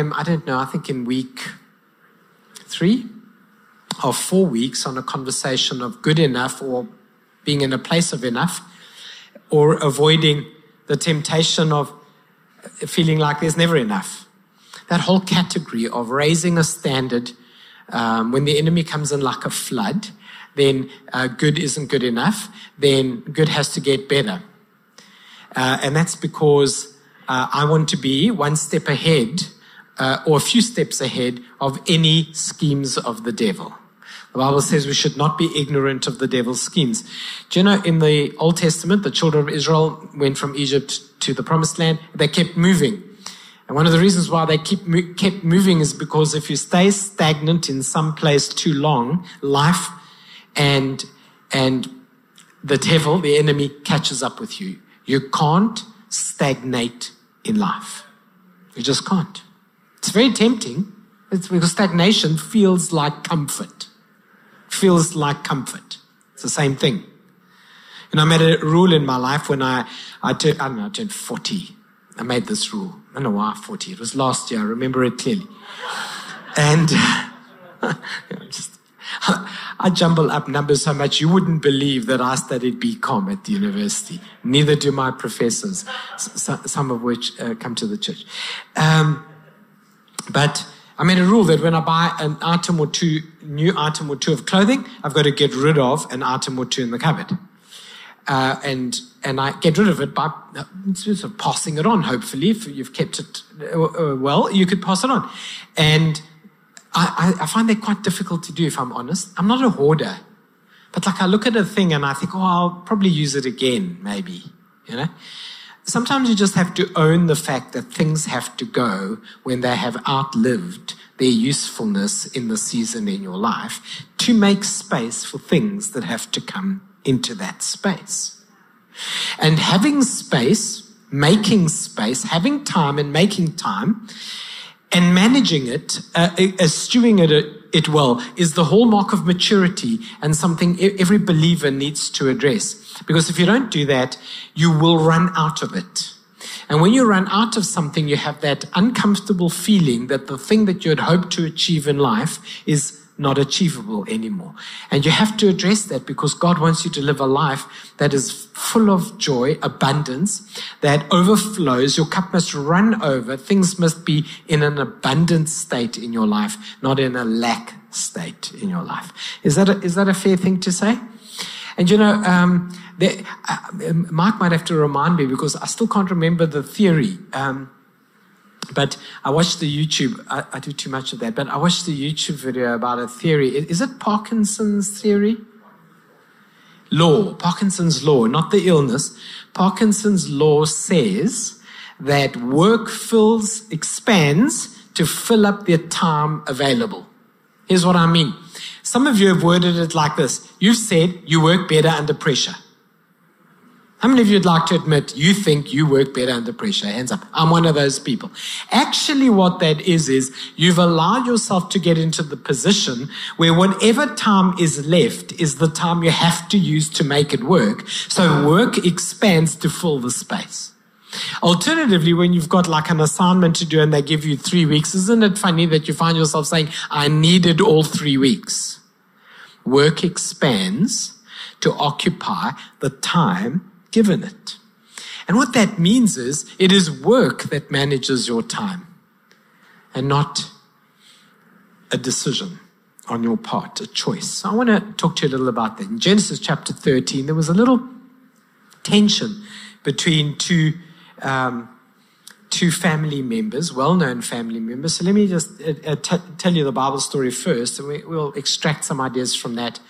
am, I don't know, I think in week three or four weeks on a conversation of good enough or being in a place of enough or avoiding the temptation of feeling like there's never enough. That whole category of raising a standard um, when the enemy comes in like a flood, then uh, good isn't good enough, then good has to get better. Uh, and that's because uh, I want to be one step ahead uh, or a few steps ahead of any schemes of the devil. The Bible says we should not be ignorant of the devil's schemes. Do you know in the Old Testament, the children of Israel went from Egypt to the promised land? They kept moving. And one of the reasons why they keep, kept moving is because if you stay stagnant in some place too long, life and, and the devil, the enemy, catches up with you. You can't stagnate in life. You just can't. It's very tempting. It's because stagnation feels like comfort feels like comfort. It's the same thing. And I made a rule in my life when I, I turned, I don't know, I turned 40. I made this rule. I don't know why 40. It was last year. I remember it clearly. And just, I jumble up numbers so much you wouldn't believe that I studied BCom at the university. Neither do my professors, some of which uh, come to the church. Um, but I made a rule that when I buy an item or two, new item or two of clothing, I've got to get rid of an item or two in the cupboard. Uh, and and I get rid of it by sort of passing it on. Hopefully, if you've kept it uh, uh, well, you could pass it on. And I, I find that quite difficult to do, if I'm honest. I'm not a hoarder, but like I look at a thing and I think, oh, I'll probably use it again, maybe. You know sometimes you just have to own the fact that things have to go when they have outlived their usefulness in the season in your life to make space for things that have to come into that space. And having space, making space, having time and making time, and managing it, uh, uh, stewing it, it well, is the hallmark of maturity and something every believer needs to address. Because if you don't do that, you will run out of it. And when you run out of something, you have that uncomfortable feeling that the thing that you had hoped to achieve in life is not achievable anymore. And you have to address that because God wants you to live a life that is full of joy, abundance, that overflows. Your cup must run over. Things must be in an abundant state in your life, not in a lack state in your life. Is that a, is that a fair thing to say? And you know, um, uh, Mark might have to remind me because I still can't remember the theory. Um, but I watched the YouTube, I, I, do too much of that, but I watched the YouTube video about a theory. Is it Parkinson's theory? Law, Parkinson's law, not the illness. Parkinson's law says that work fills, expands to fill up the time available. Here's what I mean. Some of you have worded it like this. You've said you work better under pressure. How many of you would like to admit you think you work better under pressure? Hands up. I'm one of those people. Actually, what that is, is you've allowed yourself to get into the position where whatever time is left is the time you have to use to make it work. So work expands to fill the space. Alternatively, when you've got like an assignment to do and they give you three weeks, isn't it funny that you find yourself saying, I needed all three weeks? Work expands to occupy the time given it. And what that means is it is work that manages your time and not a decision on your part, a choice. So I want to talk to you a little about that. In Genesis chapter 13, there was a little tension between two, um, two family members, well known family members. So let me just uh, uh, t- tell you the Bible story first, and we, we'll extract some ideas from that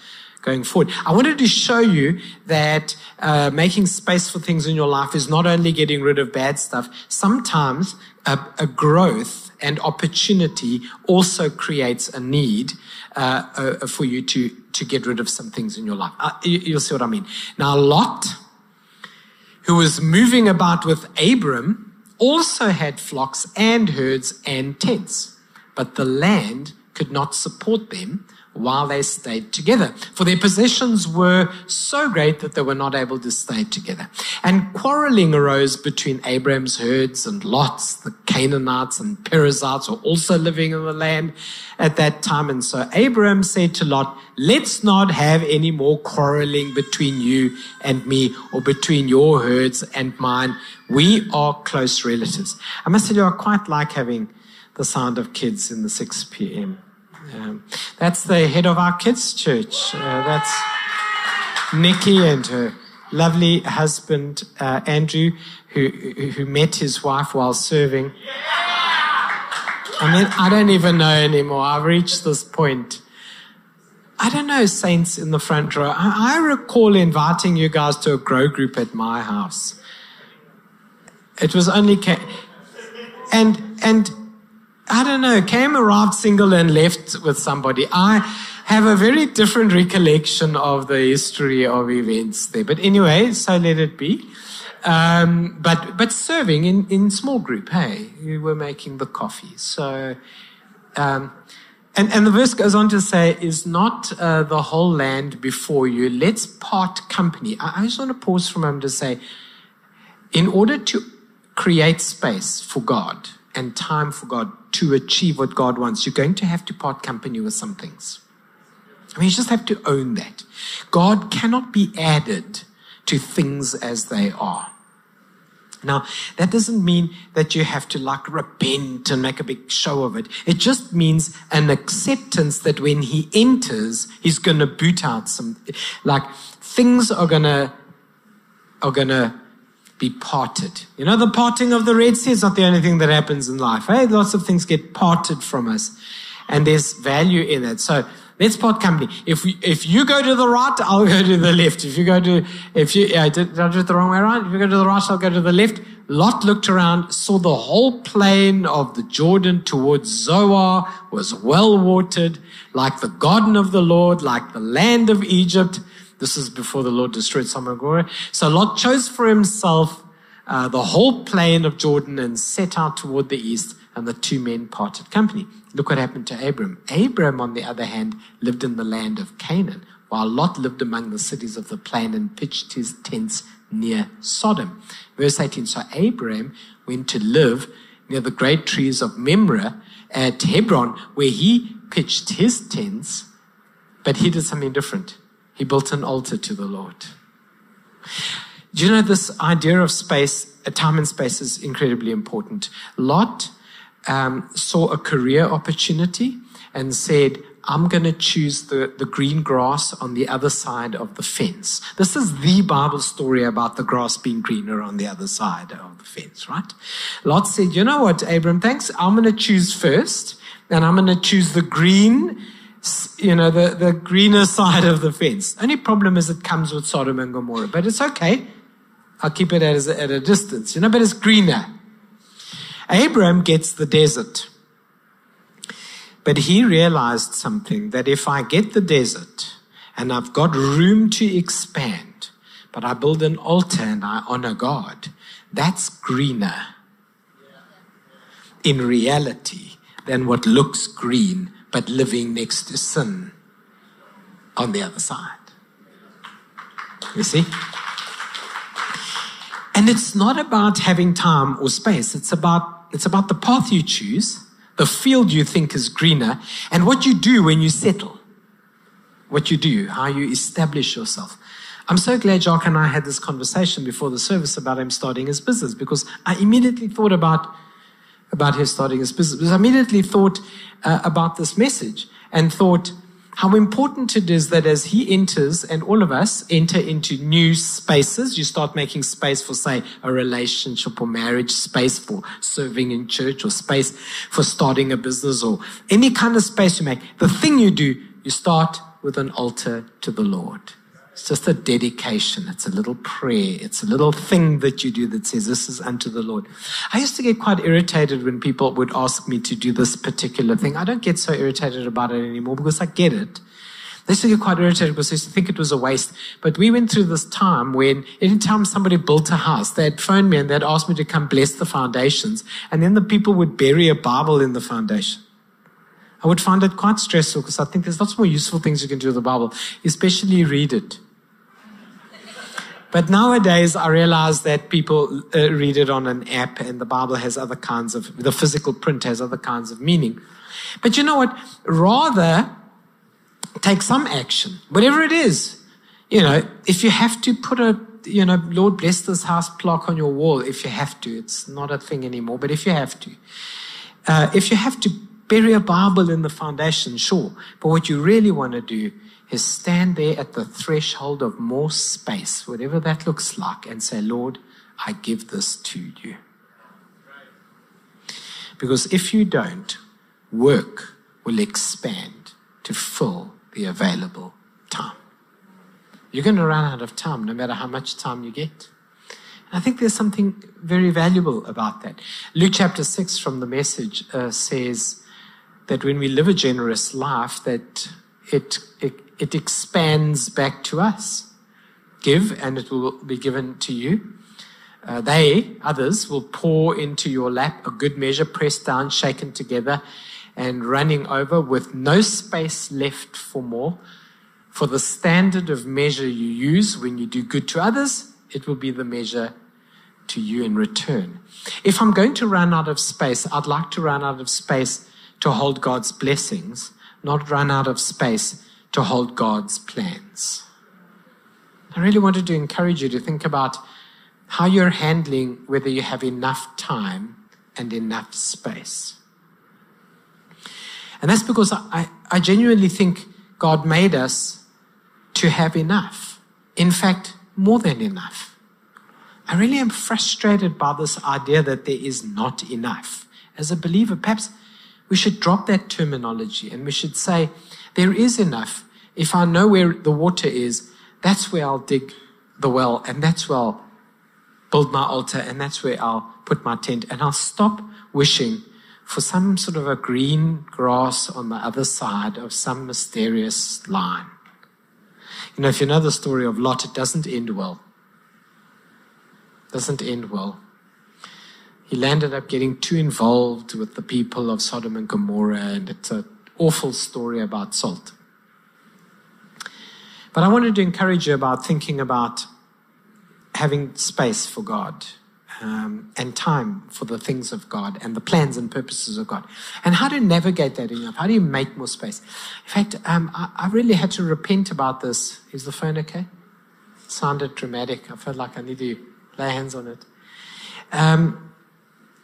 going forward. I wanted to show you that uh, making space for things in your life is not only getting rid of bad stuff, sometimes a, a growth and opportunity also creates a need uh, uh, for you to, to get rid of some things in your life. Uh, you, you'll see what I mean. Now, Lot, who was moving about with Abram, also had flocks and herds and tents, but the land could not support them while they stayed together. For their possessions were so great that they were not able to stay together. And quarreling arose between Abraham's herds and Lot's. The Canaanites and Perizzites were also living in the land at that time. And so Abraham said to Lot, let's not have any more quarreling between you and me or between your herds and mine. We are close relatives. I must tell you, I quite like having the sound of kids in the 6 p.m. Um, that's the head of our kids' church. Uh, that's Nikki and her lovely husband, uh, Andrew, who, who met his wife while serving. I mean, I don't even know anymore. I've reached this point. I don't know, saints in the front row. I, I recall inviting you guys to a grow group at my house. It was only, and, and I don't know, came, arrived single and left with somebody. I have a very different recollection of the history of events there. But anyway, so let it be. Um, but, but serving in, in small group, hey, you were making the coffee. So, um, and, and the verse goes on to say, is not uh, the whole land before you. Let's part company. I, I just want to pause for a moment to say, in order to create space for God and time for God, to achieve what God wants, you're going to have to part company with some things. I mean, you just have to own that. God cannot be added to things as they are. Now, that doesn't mean that you have to like repent and make a big show of it. It just means an acceptance that when he enters, he's going to boot out some, like things are going to, are going to be parted. You know, the parting of the Red Sea is not the only thing that happens in life. Hey, lots of things get parted from us, and there's value in it. So let's part company. If we, if you go to the right, I'll go to the left. If you go to, if you, yeah, did, did I do it the wrong way around? If you go to the right, I'll go to the left. Lot looked around, saw the whole plain of the Jordan towards Zoar was well watered, like the garden of the Lord, like the land of Egypt. This is before the Lord destroyed Sodom and Gomorrah. So Lot chose for himself uh, the whole plain of Jordan and set out toward the east, and the two men parted company. Look what happened to Abram. Abram, on the other hand, lived in the land of Canaan, while Lot lived among the cities of the plain and pitched his tents near Sodom. Verse 18 So Abram went to live near the great trees of Mamre at Hebron, where he pitched his tents, but he did something different. He built an altar to the Lord. Do you know this idea of space, time and space is incredibly important. Lot um, saw a career opportunity and said, I'm going to choose the, the green grass on the other side of the fence. This is the Bible story about the grass being greener on the other side of the fence, right? Lot said, You know what, Abram, thanks. I'm going to choose first, and I'm going to choose the green you know, the, the greener side of the fence. Only problem is it comes with Sodom and Gomorrah, but it's okay. I'll keep it at a, at a distance, you know, but it's greener. Abraham gets the desert. But he realized something that if I get the desert and I've got room to expand, but I build an altar and I honor God, that's greener in reality than what looks green but living next to sin on the other side. You see? And it's not about having time or space. It's about, it's about the path you choose, the field you think is greener, and what you do when you settle. What you do, how you establish yourself. I'm so glad Jacques and I had this conversation before the service about him starting his business because I immediately thought about about his starting his business. Because I immediately thought uh, about this message and thought how important it is that as he enters and all of us enter into new spaces, you start making space for, say, a relationship or marriage, space for serving in church or space for starting a business or any kind of space you make. The thing you do, you start with an altar to the Lord. It's just a dedication. It's a little prayer. It's a little thing that you do that says, This is unto the Lord. I used to get quite irritated when people would ask me to do this particular thing. I don't get so irritated about it anymore because I get it. They used to get quite irritated because they used to think it was a waste. But we went through this time when anytime somebody built a house, they'd phone me and they'd ask me to come bless the foundations. And then the people would bury a Bible in the foundation. I would find it quite stressful because I think there's lots more useful things you can do with the Bible, especially read it. But nowadays, I realize that people uh, read it on an app, and the Bible has other kinds of, the physical print has other kinds of meaning. But you know what? Rather take some action, whatever it is. You know, if you have to put a, you know, Lord bless this house plaque on your wall, if you have to, it's not a thing anymore, but if you have to, uh, if you have to bury a Bible in the foundation, sure. But what you really want to do is stand there at the threshold of more space, whatever that looks like, and say, Lord, I give this to you. Because if you don't, work will expand to fill the available time. You're going to run out of time no matter how much time you get. I think there's something very valuable about that. Luke chapter 6 from the message uh, says that when we live a generous life, that it, it, it expands back to us. Give, and it will be given to you. Uh, they, others, will pour into your lap a good measure, pressed down, shaken together, and running over with no space left for more. For the standard of measure you use when you do good to others, it will be the measure to you in return. If I'm going to run out of space, I'd like to run out of space to hold God's blessings, not run out of space to hold God's plans. I really wanted to encourage you to think about how you're handling whether you have enough time and enough space. And that's because I, I genuinely think God made us to have enough. In fact, more than enough. I really am frustrated by this idea that there is not enough. As a believer, perhaps we should drop that terminology and we should say, there is enough. If I know where the water is, that's where I'll dig the well and that's where I'll build my altar and that's where I'll put my tent and I'll stop wishing for some sort of a green grass on the other side of some mysterious line. You know, if you know the story of Lot, it doesn't end well. Doesn't end well. He landed up getting too involved with the people of Sodom and Gomorrah, and it's an awful story about salt. But I wanted to encourage you about thinking about having space for God um, and time for the things of God and the plans and purposes of God. And how to navigate that in life. How do you make more space? In fact, um, I, I, really had to repent about this. Is the phone okay? Sounded dramatic. I felt like I need to lay hands on it. Um,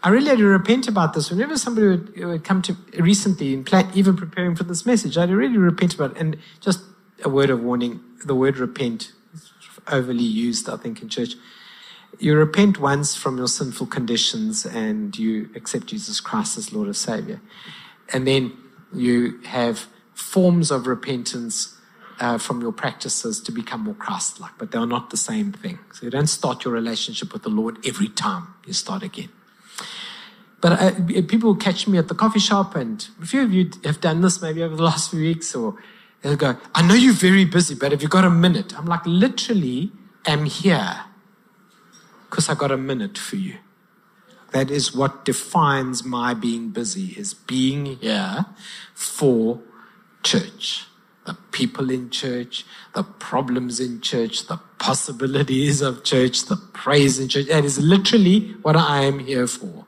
I really had to repent about this. Whenever somebody would, would come to recently, plan, even preparing for this message, I had to really repent about it. And just a word of warning the word repent is overly used, I think, in church you repent once from your sinful conditions and you accept Jesus Christ as Lord and Savior. And then you have forms of repentance uh, from your practices to become more Christ like, but they are not the same thing. So you don't start your relationship with the Lord every time you start again. But uh, people catch me at the coffee shop, and a few of you have done this maybe over the last few weeks, or they'll go, I know you're very busy, but have you got a minute? I'm like, literally, am here because I got a minute for you. That is what defines my being busy, is being here for church. The people in church, the problems in church, the possibilities of church, the praise in church. That is literally what I am here for.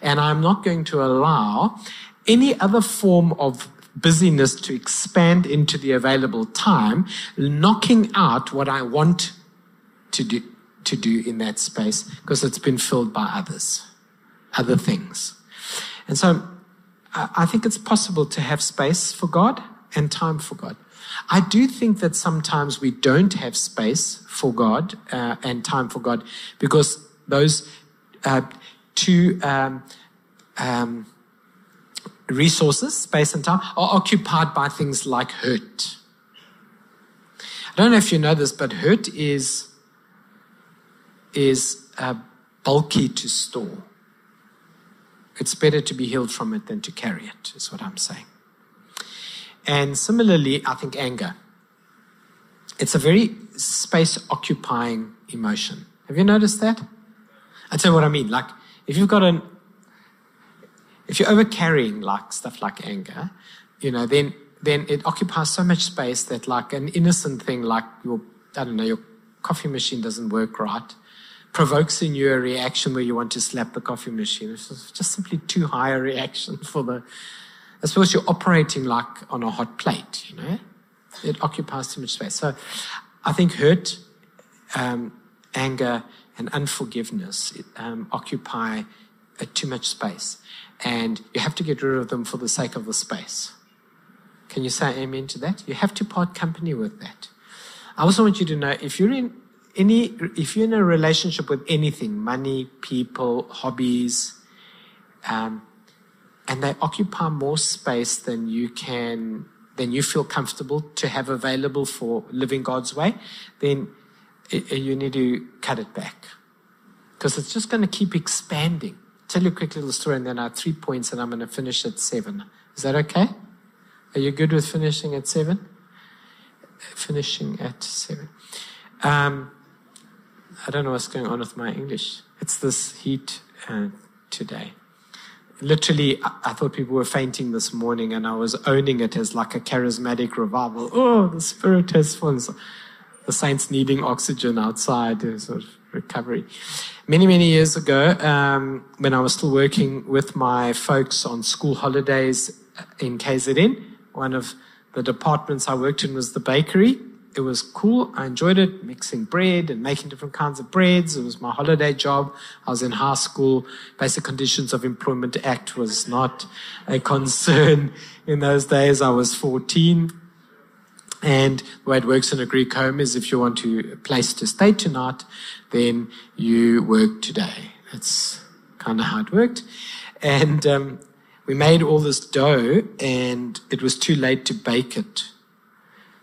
And I'm not going to allow any other form of busyness to expand into the available time, knocking out what I want to do, to do in that space because it's been filled by others, other things. And so I think it's possible to have space for God and time for God. I do think that sometimes we don't have space for God uh, and time for God because those uh, two um, um, resources, space and time, are occupied by things like hurt. I don't know if you know this, but hurt is is uh, bulky to store. It's better to be healed from it than to carry it, is what I'm saying. And similarly, I think anger. It's a very space occupying emotion. Have you noticed that? I'll tell you what I mean. Like, if you've got an, if you're over carrying like stuff like anger, you know, then then it occupies so much space that like an innocent thing like your I don't know, your coffee machine doesn't work right, provokes in you a reaction where you want to slap the coffee machine. It's just simply too high a reaction for the I suppose you're operating like on a hot plate, you know? It occupies too much space. So I think hurt, um, anger, and unforgiveness um, occupy uh, too much space. And you have to get rid of them for the sake of the space. Can you say amen to that? You have to part company with that. I also want you to know if you're in any, if you're in a relationship with anything, money, people, hobbies, um, and they occupy more space than you can, than you feel comfortable to have available for living God's way, then you need to cut it back because it's just going to keep expanding. Tell you a quick little story, and then I have three points, and I'm going to finish at seven. Is that okay? Are you good with finishing at seven? Finishing at seven. Um, I don't know what's going on with my English. It's this heat uh, today. Literally, I, I thought people were fainting this morning, and I was owning it as like a charismatic revival. Oh, the Spirit has fallen. The saints needing oxygen outside, sort of recovery. Many, many years ago, um, when I was still working with my folks on school holidays in KZN, one of the departments I worked in was the bakery. It was cool. I enjoyed it, mixing bread and making different kinds of breads. It was my holiday job. I was in high school. Basic Conditions of Employment Act was not a concern in those days. I was 14. And the way it works in a Greek home is if you want to a place to stay tonight, then you work today. That's kind of how it worked. And um, we made all this dough, and it was too late to bake it.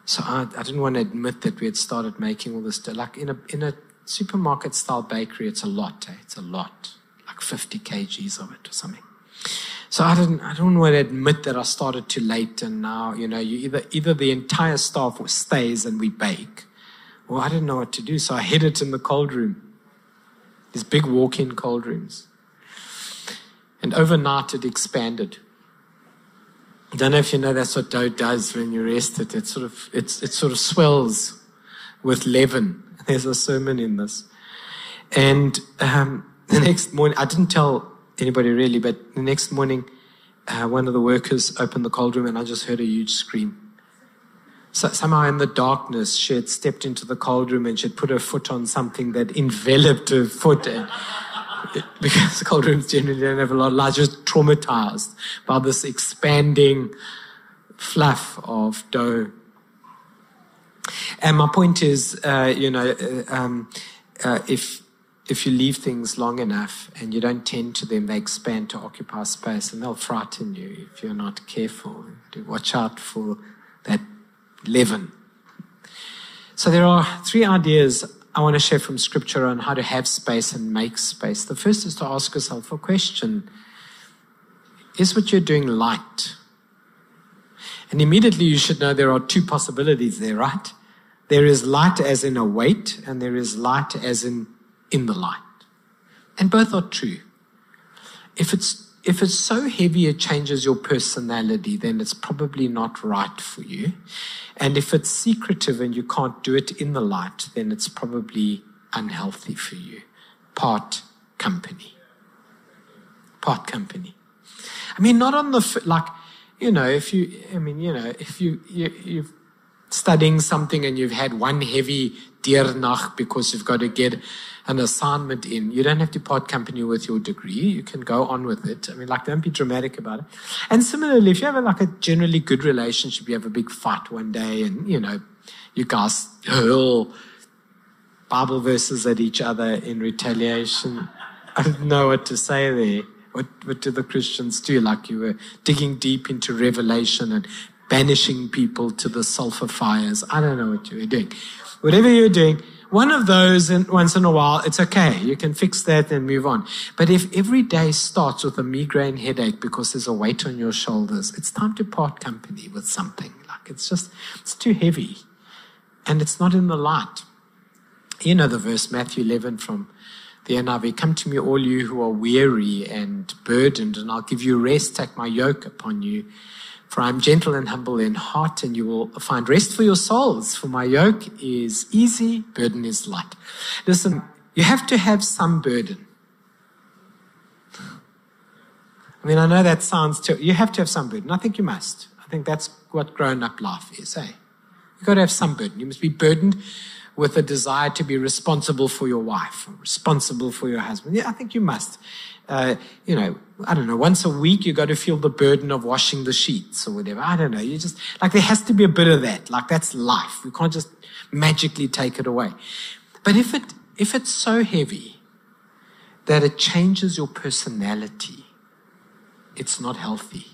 So I, I didn't want to admit that we had started making all this dough. Like in a in a supermarket style bakery, it's a lot. Eh? It's a lot, like 50 kgs of it or something. So I didn't, I don't want to admit that I started too late and now, you know, you either, either the entire staff stays and we bake, or I didn't know what to do. So I hid it in the cold room. These big walk-in cold rooms. And overnight it expanded. I don't know if you know that's what dough does when you rest it. It sort of, it sort of swells with leaven. There's a sermon in this. And um, the next morning, I didn't tell anybody really, but the next morning, uh, one of the workers opened the cold room and I just heard a huge scream. So somehow in the darkness, she had stepped into the cold room and she had put her foot on something that enveloped her foot. And because cold rooms generally don't have a lot of light, just traumatized by this expanding fluff of dough. And my point is, uh, you know, uh, um, uh, if if you leave things long enough and you don't tend to them, they expand to occupy space and they'll frighten you if you're not careful. Watch out for that leaven. So there are three ideas I want to share from scripture on how to have space and make space. The first is to ask yourself a question. Is what you're doing light? And immediately you should know there are two possibilities there, right? There is light as in a weight, and there is light as in in the light. And both are true. If it's if it's so heavy it changes your personality, then it's probably not right for you. And if it's secretive and you can't do it in the light, then it's probably unhealthy for you. Part company. Part company. I mean, not on the, like, you know, if you, I mean, you know, if you, you you're studying something and you've had one heavy deernach because you've got to get an assignment in. You don't have to part company with your degree. You can go on with it. I mean, like, don't be dramatic about it. And similarly, if you have a, like a generally good relationship, you have a big fight one day and, you know, you guys hurl Bible verses at each other in retaliation. I don't know what to say there. What, what do the Christians do? Like you were digging deep into Revelation and banishing people to the sulfur fires. I don't know what you were doing. Whatever you're doing, one of those in, once in a while, it's okay. You can fix that and move on. But if every day starts with a migraine headache because there's a weight on your shoulders, it's time to part company with something. Like it's just, it's too heavy. And it's not in the light. You know the verse, Matthew 11 from the NIV Come to me, all you who are weary and burdened, and I'll give you rest. Take my yoke upon you. For I am gentle and humble in heart, and you will find rest for your souls. For my yoke is easy, burden is light. Listen, you have to have some burden. I mean, I know that sounds too, you have to have some burden. I think you must. I think that's what grown up life is, eh? You've got to have some burden. You must be burdened with a desire to be responsible for your wife, responsible for your husband. Yeah, I think you must uh, you know, I don't know, once a week you got to feel the burden of washing the sheets or whatever. I don't know. You just, like, there has to be a bit of that. Like, that's life. We can't just magically take it away. But if it, if it's so heavy that it changes your personality, it's not healthy.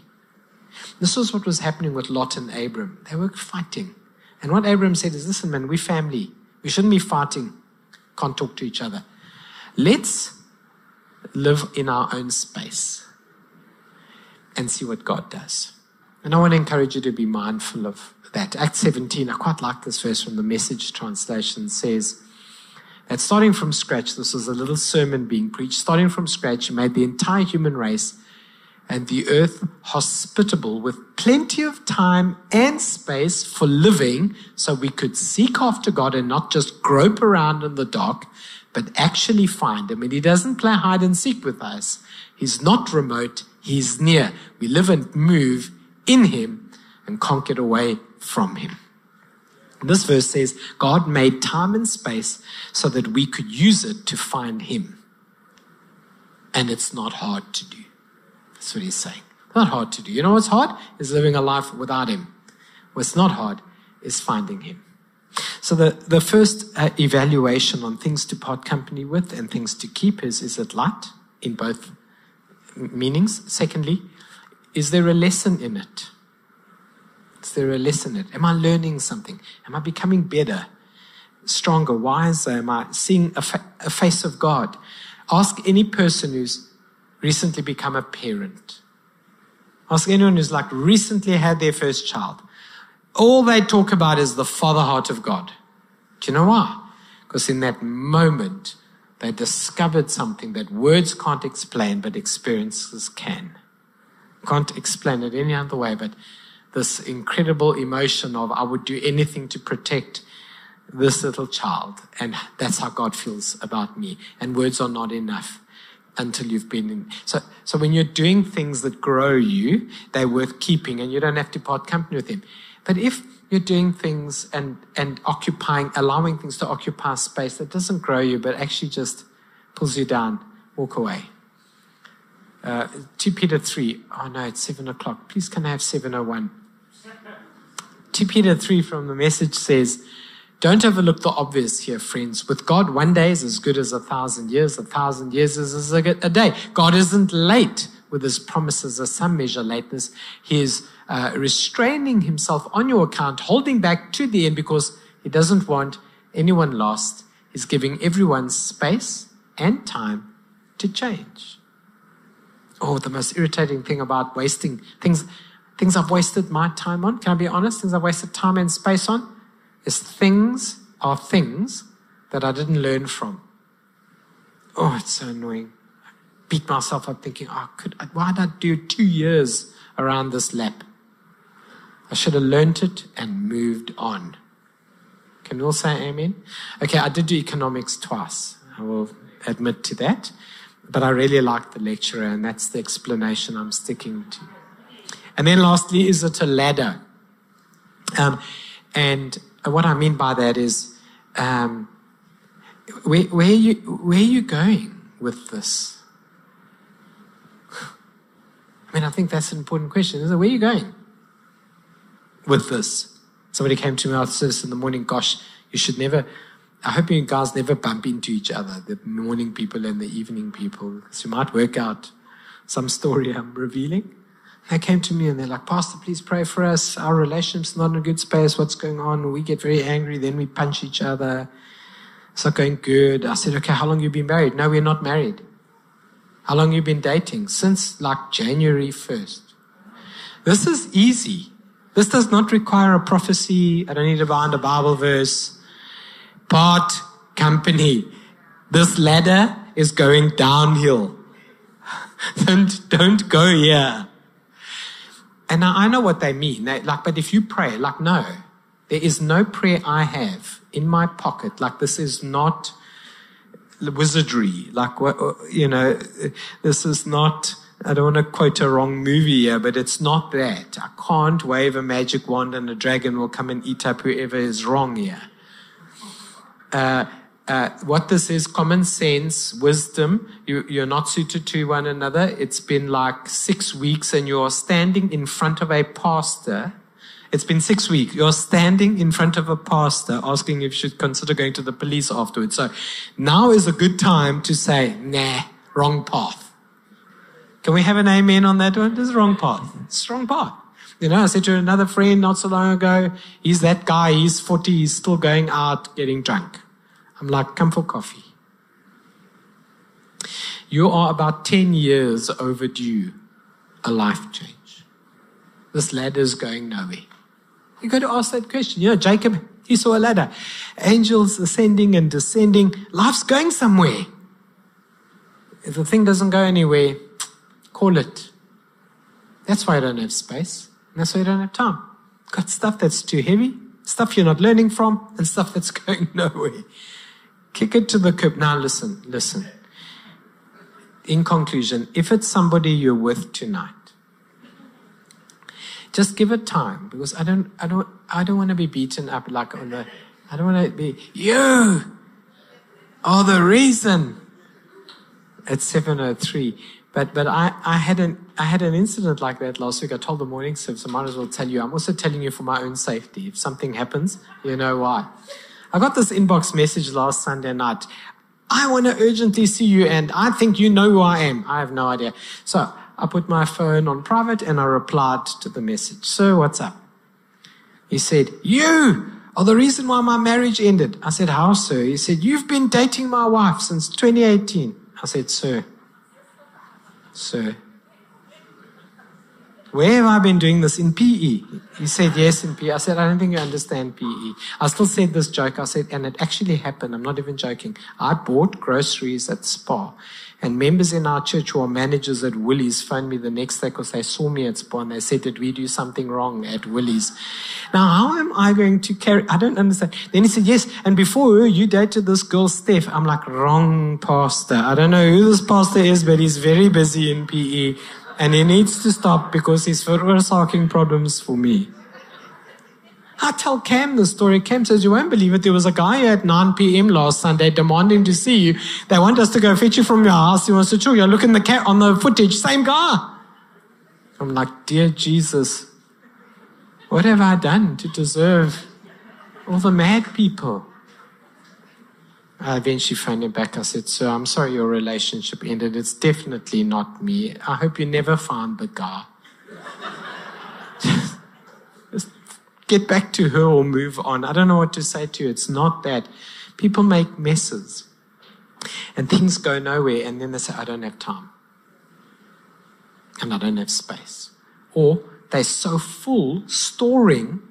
This was what was happening with Lot and Abram. They were fighting. And what Abram said is, listen, man, we're family. We shouldn't be fighting. Can't talk to each other. Let's live in our own space and see what God does. And I want to encourage you to be mindful of that. Acts 17, I quite like this verse from the message translation, says that starting from scratch, this was a little sermon being preached, starting from scratch, made the entire human race and the earth hospitable with plenty of time and space for living so we could seek after God and not just grope around in the dark, but actually find him. And he doesn't play hide and seek with us. He's not remote. He's near. We live and move in him and can't get away from him. This verse says God made time and space so that we could use it to find him. And it's not hard to do. That's what he's saying. Not hard to do. You know what's hard? Is living a life without him. What's not hard is finding him. So the, the first uh, evaluation on things to part company with and things to keep is, is it light in both meanings? Secondly, is there a lesson in it? Is there a lesson in it? Am I learning something? Am I becoming better, stronger, wiser? Am I seeing a, fa- a face of God? Ask any person who's recently become a parent. Ask anyone who's like recently had their first child all they talk about is the father heart of God. Do you know why? Because in that moment, they discovered something that words can't explain, but experiences can. Can't explain it any other way, but this incredible emotion of, I would do anything to protect this little child. And that's how God feels about me. And words are not enough until you've been in. So, so when you're doing things that grow you, they're worth keeping and you don't have to part company with them. But if you're doing things and, and occupying, allowing things to occupy space that doesn't grow you, but actually just pulls you down, walk away. Uh, 2 Peter 3. Oh no, it's 7 o'clock. Please can I have 701? 2 Peter 3 from the message says, Don't overlook the obvious here, friends. With God, one day is as good as a thousand years. A thousand years is as a day. God isn't late with his promises as some measure lateness. He is uh, restraining himself on your account, holding back to the end because he doesn't want anyone lost. He's giving everyone space and time to change. Oh, the most irritating thing about wasting things, things I've wasted my time on, can I be honest? Things I've wasted time and space on is things are things that I didn't learn from. Oh, it's so annoying. I beat myself up thinking, oh, could, why did I do two years around this lap? I should have learnt it and moved on. Can you all say amen? Okay, I did do economics twice. I will admit to that. But I really liked the lecturer, and that's the explanation I'm sticking to. And then lastly, is it a ladder? Um, and what I mean by that is, um, where, where, are you, where are you going with this? I mean, I think that's an important question, isn't it? Where are you going? with this. Somebody came to me after service in the morning, gosh, you should never, I hope you guys never bump into each other, the morning people and the evening people, because you might work out some story I'm revealing. They came to me and they're like, Pastor, please pray for us. Our relationship's not in a good space. What's going on? We get very angry, then we punch each other. It's not going good. I said, okay, how long you been married? No, we're not married. How long you been dating? Since like January 1st. This is easy. This does not require a prophecy. I don't need to find a Bible verse. Part company. This ladder is going downhill. don't, don't go here. And I, know what they mean. They, like, but if you pray, like, no, there is no prayer I have in my pocket. Like, this is not wizardry. Like, you know, this is not, I don't want to quote a wrong movie here, but it's not that. I can't wave a magic wand and a dragon will come and eat up whoever is wrong here. Uh, uh, what this is common sense, wisdom. You, you're not suited to one another. It's been like six weeks and you're standing in front of a pastor. It's been six weeks. You're standing in front of a pastor asking if you should consider going to the police afterwards. So now is a good time to say, nah, wrong path. Can we have an amen on that one? This is wrong path. It's wrong path. You know, I said to another friend not so long ago, he's that guy, he's 40, he's still going out getting drunk. I'm like, come for coffee. You are about 10 years overdue a life change. This ladder is going nowhere. You got to ask that question. You know, Jacob, he saw a ladder. Angels ascending and descending. Life's going somewhere. If the thing doesn't go anywhere, call it. That's why I don't have space. that's why I don't have time. Got stuff that's too heavy, stuff you're not learning from, and stuff that's going nowhere. Kick it to the curb. Now listen, listen. In conclusion, if it's somebody you're with tonight, just give it time because I don't, I don't, I don't want to be beaten up like on the, I don't want to be, you are the reason. At 703. But, but I, I had an, I had an incident like that last week. I told the morning service, I might as well tell you. I'm also telling you for my own safety. If something happens, you know why. I got this inbox message last Sunday night. I want to urgently see you and I think you know who I am. I have no idea. So I put my phone on private and I replied to the message. Sir, what's up? He said, you are the reason why my marriage ended. I said, how, sir? He said, you've been dating my wife since 2018. I said, sir, sir, where have I been doing this? In PE. He said, Yes, in PE. I said, I don't think you understand PE. I still said this joke. I said, and it actually happened. I'm not even joking. I bought groceries at Spar. And members in our church who are managers at Woolies phoned me the next day because they saw me at Spar and they said, Did we do something wrong at Woolies? Now, how am I going to carry? I don't understand. Then he said, Yes. And before her, you dated this girl, Steph. I'm like, Wrong pastor. I don't know who this pastor is, but he's very busy in PE. And he needs to stop because he's solving problems for me. I tell Cam the story. Cam says, You won't believe it. There was a guy at 9 p.m. last Sunday demanding to see you. They want us to go fetch you from your house. He wants to show you. Look in the cat on the footage. Same guy. I'm like, Dear Jesus, what have I done to deserve all the mad people? I eventually phoned him back. I said, Sir, I'm sorry your relationship ended. It's definitely not me. I hope you never find the guy. Just get back to her or move on. I don't know what to say to you. It's not that. People make messes and things go nowhere, and then they say, I don't have time. And I don't have space. Or they're so full storing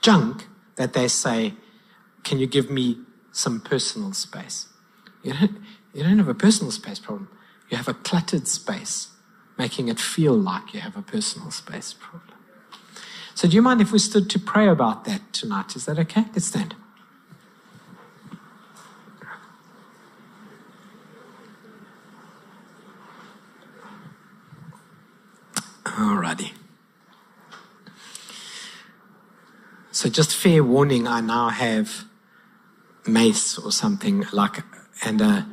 junk that they say, Can you give me some personal space. You don't, you don't have a personal space problem. You have a cluttered space, making it feel like you have a personal space problem. So, do you mind if we stood to pray about that tonight? Is that okay? Let's stand. Alrighty. So, just fair warning, I now have mace or something like, and a,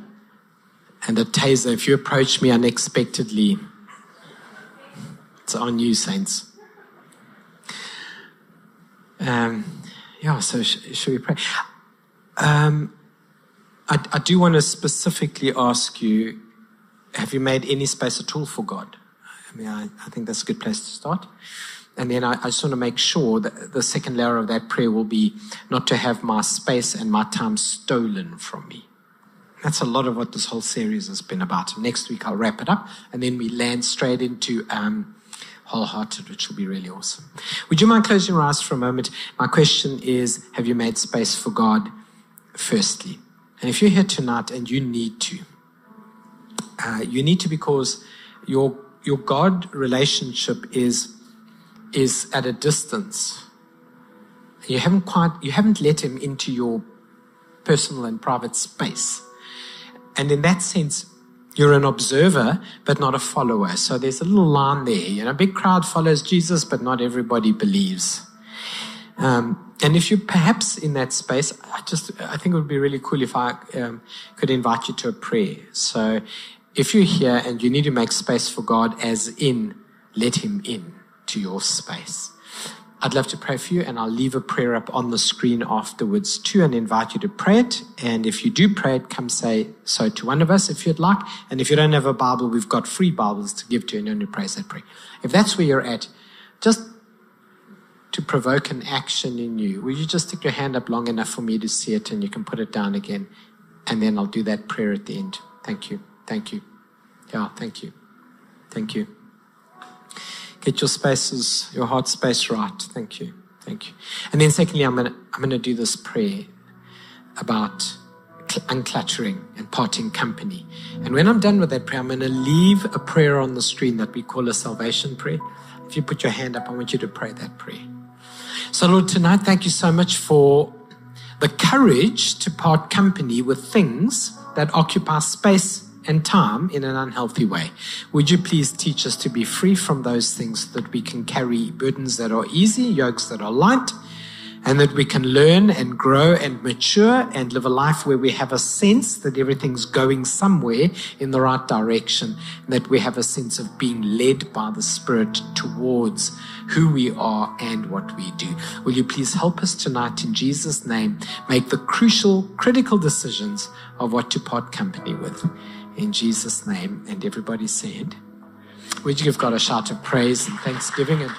and a taser. If you approach me unexpectedly, it's on you, saints. Um, yeah, so sh- should we pray? Um, I, I do want to specifically ask you have you made any space at all for God? I mean, I, I think that's a good place to start. And then I, I just want to make sure that the second layer of that prayer will be not to have my space and my time stolen from me. That's a lot of what this whole series has been about. Next week I'll wrap it up and then we land straight into um, wholehearted, which will be really awesome. Would you mind closing your eyes for a moment? My question is Have you made space for God firstly? And if you're here tonight and you need to, uh, you need to because your, your God relationship is is at a distance. You haven't quite, you haven't let him into your personal and private space. And in that sense, you're an observer, but not a follower. So there's a little line there. You know, a big crowd follows Jesus, but not everybody believes. Um, and if you're perhaps in that space, I just I think it would be really cool if I um, could invite you to a prayer. So if you're here and you need to make space for God, as in let Him in to your space. I'd love to pray for you, and I'll leave a prayer up on the screen afterwards too and invite you to pray it. And if you do pray it, come say so to one of us if you'd like. And if you don't have a Bible, we've got free Bibles to give to you and you pray that prayer. If that's where you're at, just to provoke an action in you, will you just stick your hand up long enough for me to see it and you can put it down again? And then I'll do that prayer at the end. Thank you. Thank you. Yeah, thank you. Thank you. Get your spaces, your heart space right. Thank you. Thank you. And then secondly, I'm gonna I'm gonna do this prayer about uncluttering and parting company. And when I'm done with that prayer, I'm going to leave a prayer on the screen that we call a salvation prayer. If you put your hand up, I want you to pray that prayer. So, Lord, tonight, thank you so much for the courage to part company with things that occupy space and time in an unhealthy way. Would you please teach us to be free from those things so that we can carry burdens that are easy, yokes that are light, and that we can learn and grow and mature and live a life where we have a sense that everything's going somewhere in the right direction, and that we have a sense of being led by the Spirit towards who we are and what we do. Will you please help us tonight in Jesus' name make the crucial, critical decisions of what to part company with? In Jesus' name. And everybody said, Would you give God a shout of praise and thanksgiving? And